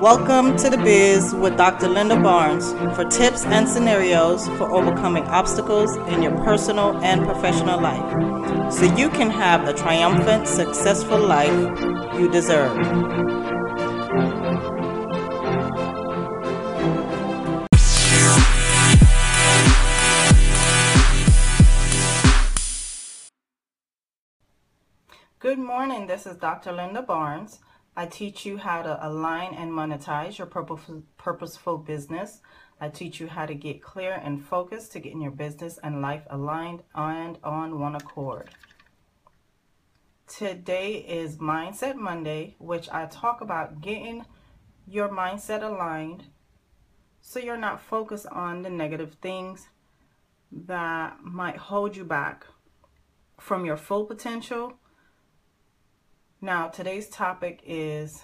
Welcome to the biz with Dr. Lynda Barnes for tips and scenarios for overcoming obstacles in your personal and professional life so you can have the triumphant, successful life you deserve. Good morning. This is Dr. Lynda Barnes. I teach you how to align and monetize your purposeful business. I teach you how to get clear and focused to getting your business and life aligned and on one accord. Today is Mindset Monday, which I talk about getting your mindset aligned so you're not focused on the negative things that might hold you back from your full potential now, today's topic is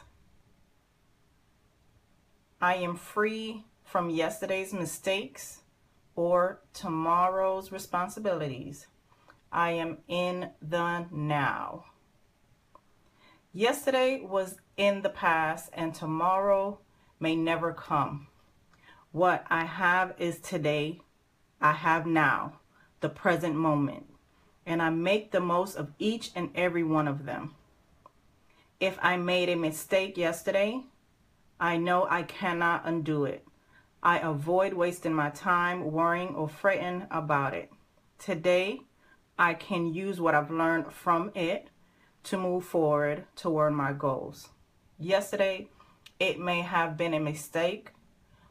I am free from yesterday's mistakes or tomorrow's responsibilities. I am in the now. Yesterday was in the past and tomorrow may never come. What I have is today. I have now, the present moment, and I make the most of each and every one of them. If I made a mistake yesterday, I know I cannot undo it. I avoid wasting my time worrying or fretting about it. Today, I can use what I've learned from it to move forward toward my goals. Yesterday, it may have been a mistake,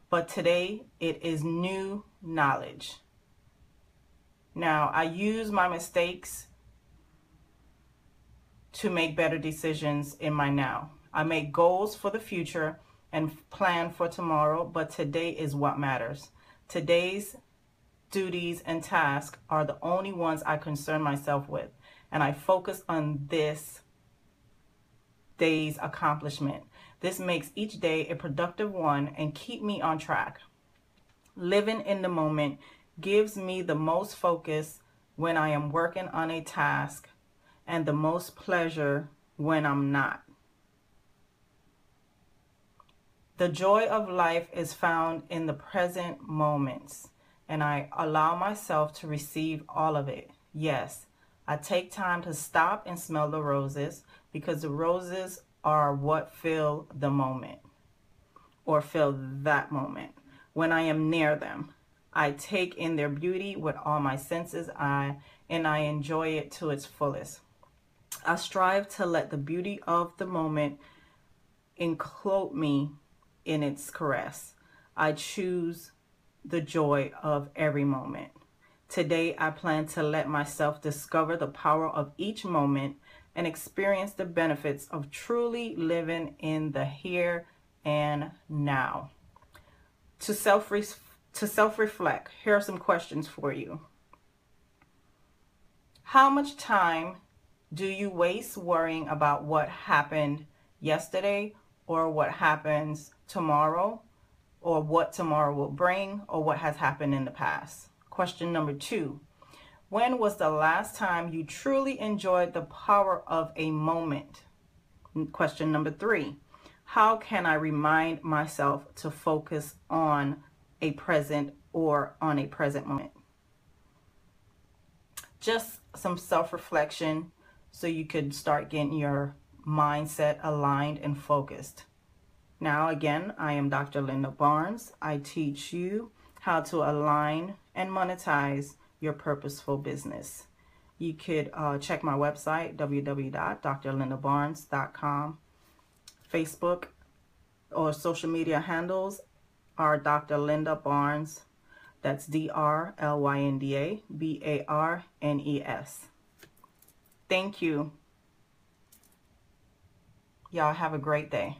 but today it is new knowledge. Now, I use my mistakes to make better decisions in my now. I make goals for the future and plan for tomorrow, but today is what matters. Today's duties and tasks are the only ones I concern myself with, and I focus on this day's accomplishment. This makes each day a productive one and keep me on track. Living in the moment gives me the most focus when I am working on a task and the most pleasure when I'm not. The joy of life is found in the present moments, and I allow myself to receive all of it. Yes, I take time to stop and smell the roses because the roses are what fill the moment or fill that moment. When I am near them, I take in their beauty with all my senses I and I enjoy it to its fullest. I strive to let the beauty of the moment encloak me in its caress. I choose the joy of every moment. Today, I plan to let myself discover the power of each moment and experience the benefits of truly living in the here and now. To self to self-reflect, here are some questions for you. How much time do you waste worrying about what happened yesterday or what happens tomorrow or what tomorrow will bring or what has happened in the past? Question number two When was the last time you truly enjoyed the power of a moment? Question number three How can I remind myself to focus on a present or on a present moment? Just some self reflection so you could start getting your mindset aligned and focused. Now, again, I am Dr. Lynda Barnes. I teach you how to align and monetize your purposeful business. You could uh, check my website, www.drlyndabarnes.com. Facebook or social media handles are Dr. Lynda Barnes. That's D R L Y N D A B A R N E S. Thank you. Y'all have a great day.